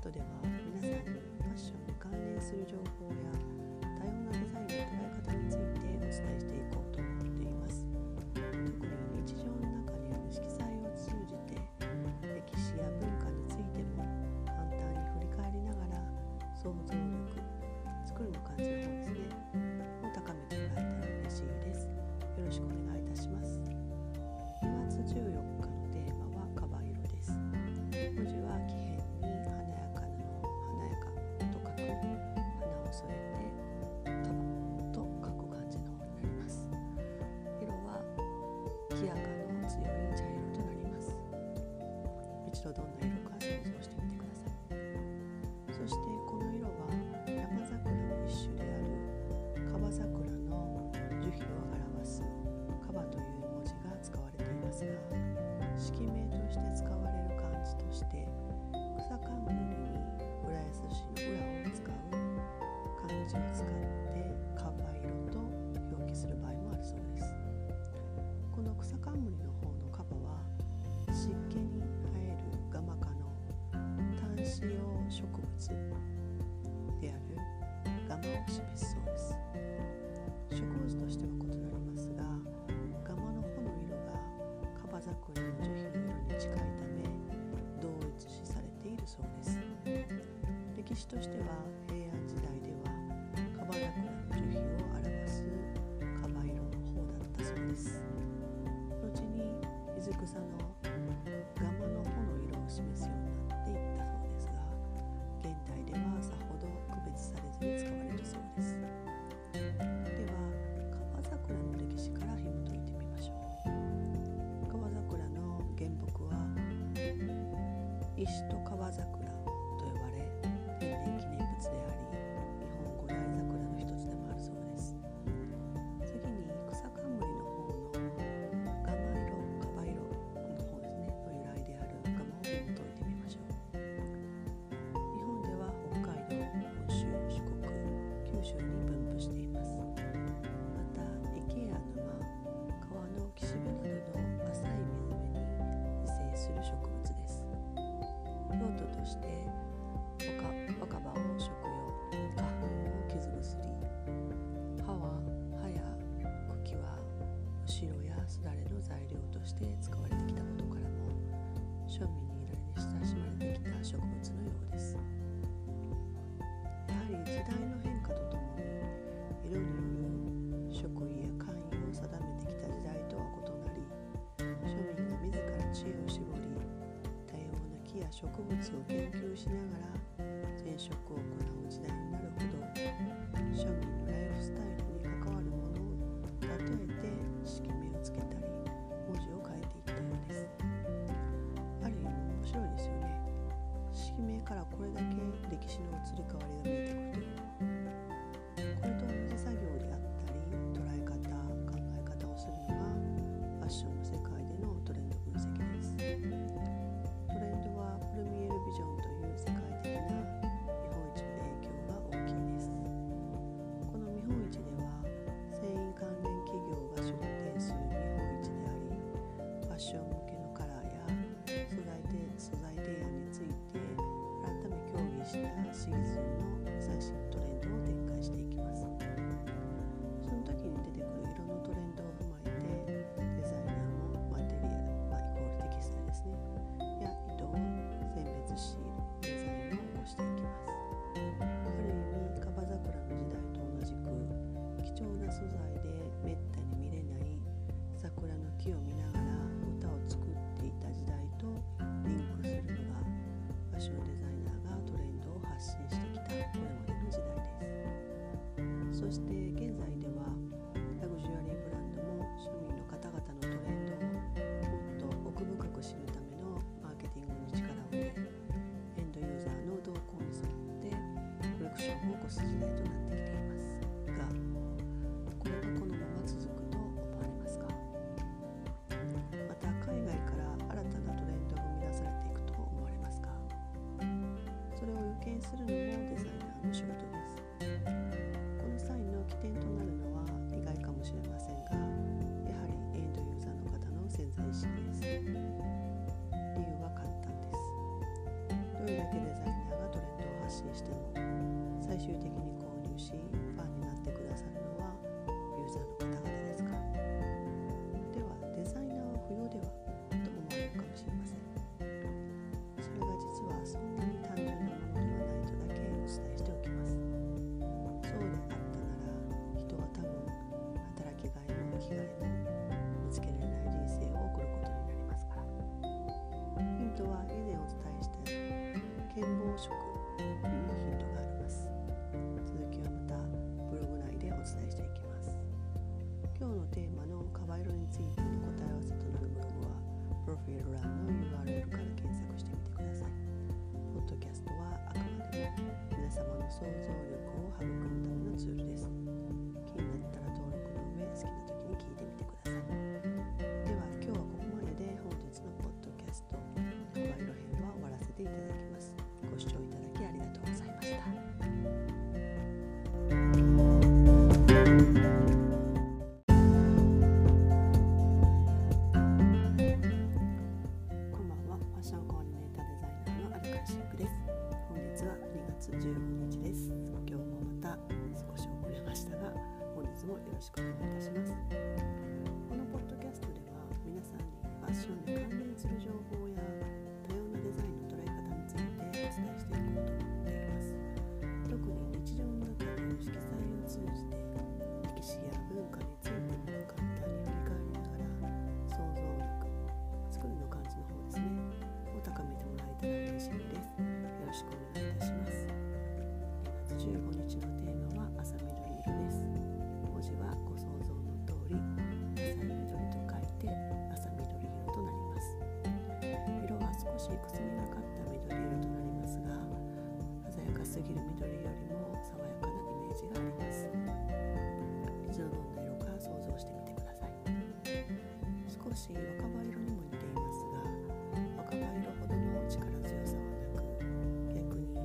トでは皆さんにファッションに関連する情報白どんな色かの使用植物であるガマを示すそうです植物としては異なりますがガマの穂の色がカバザクリの樹皮の色に近いため同一視されているそうです。歴史としては平安時代ではカバザクリの樹皮を表すカバ色の方だったそうです。して若葉を食用花粉を傷薬葉歯は歯や茎は後ろやすだれの材料として使われてきたことからも庶民に由来で親しまれてきた植物のようです。やはり時代の変化とともに色によ植物を研究しながら前職を行う時代になるほど庶民そして現在ではラグジュアリーブランドも庶民の方々のトレンドをもっと奥深く知るためのマーケティングに力を入れエンドユーザーの動向に沿ってコレクションを起こす時代となってきていますがこれがこのまま続くと思われますか？また海外から新たなトレンドが生み出されていくと思われますか？それを予見するは以前お伝えした健忘食にヒントがあります。続きはまたブログ内でお伝えしていきます。今日のテーマのカバ色についての答え合わせとなるブログはプロフィール欄の URL から検索してみてください。ポッドキャストはあくまでも皆様の想像力を育むためのツールです。イナーのアルカシックです。本日は2月15日です。今日もまた少し遅れましたが本日もよろしくお願いいたします。このポッドキャストでは皆さんにファッションに関連する情報や多様なデザインの捉え方についてお伝えしていこうと思います。すぎる緑よりも爽やかなイメージがあります。一度どんな色か想像してみてください。少し若葉色にも似ていますが若葉色ほどの力強さはなく逆に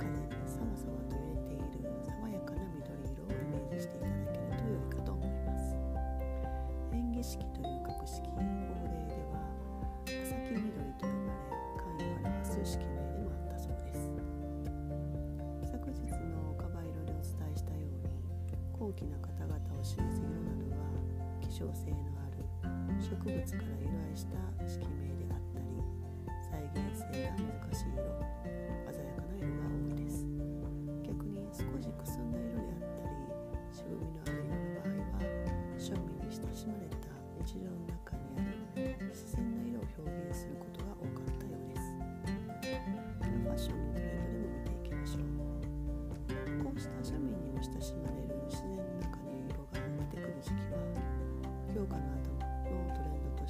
風にさわさわと揺れている爽やかな緑色をイメージしていただけると良いかと思います。演技式という格式高貴な方々を示す色などは希少性のある植物から由来した色名であったり再現性が難しい色。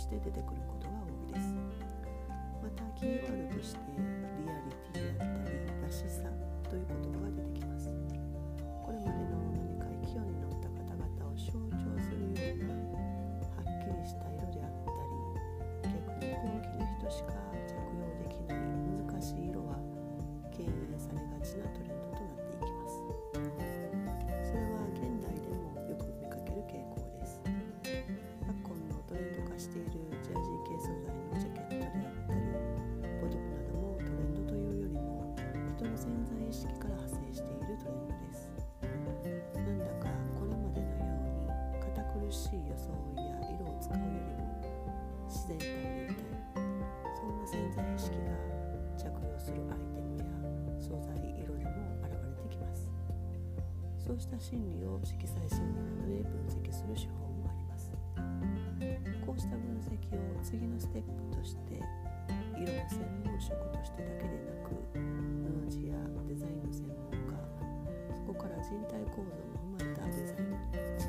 して出てくることが多いです。またキーワードとしてリアリティだったりらしさという言葉が出てきます。自然体でいたいそんな潜在意識が着用するアイテムや素材色でも現れてきます。そうした心理を色彩心理などで分析する手法もあります。こうした分析を次のステップとして色の専門職としてだけでなく布地やデザインの専門家そこから人体構造も踏まえたデザイン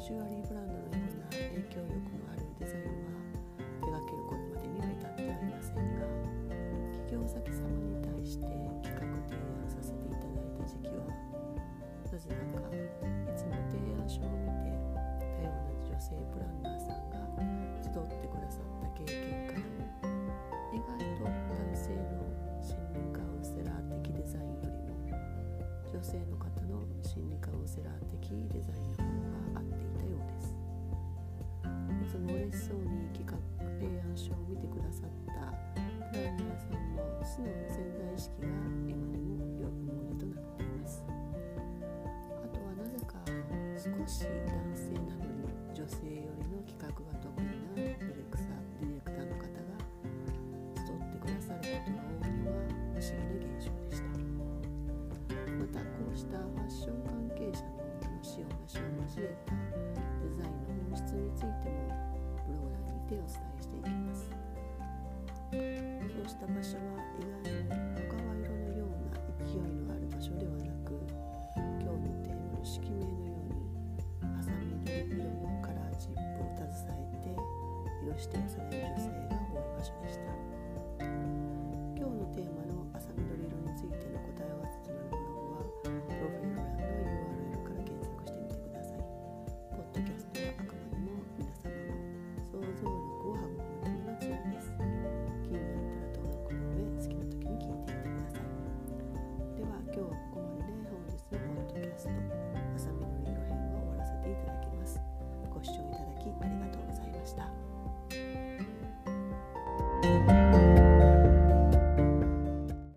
ジュアリーブランドのような影響力のあるデザインは手掛けることまでには至ってはいませんが企業先様に対して企画提案させていただいた時期はなぜなかいつも提案書を見て多様な女性プランナーさんが集ってくださった経験から意外と男性の心理カウンセラー的デザインよりも女性の方の心理カウンセラー的デザインの方がつも嬉しそうに企画提案書を見てくださったプランナーさんの素の潜在意識が今でも良い思いとなっています。あとはなぜか少し男性なのに女性よりの企画が得意なディレクターディレクターの方が集ってくださることが多いのは不思議な現象でした。またこうしたファッション関係者の楽しいお話を交えたデザインの本質についてもブログ欄にてお伝えしていきます。そうした場所は意外にお川色のような勢いのある場所ではなく今日のテーマの色名のようにハサミ緑色のカラーチップを携えて色指定され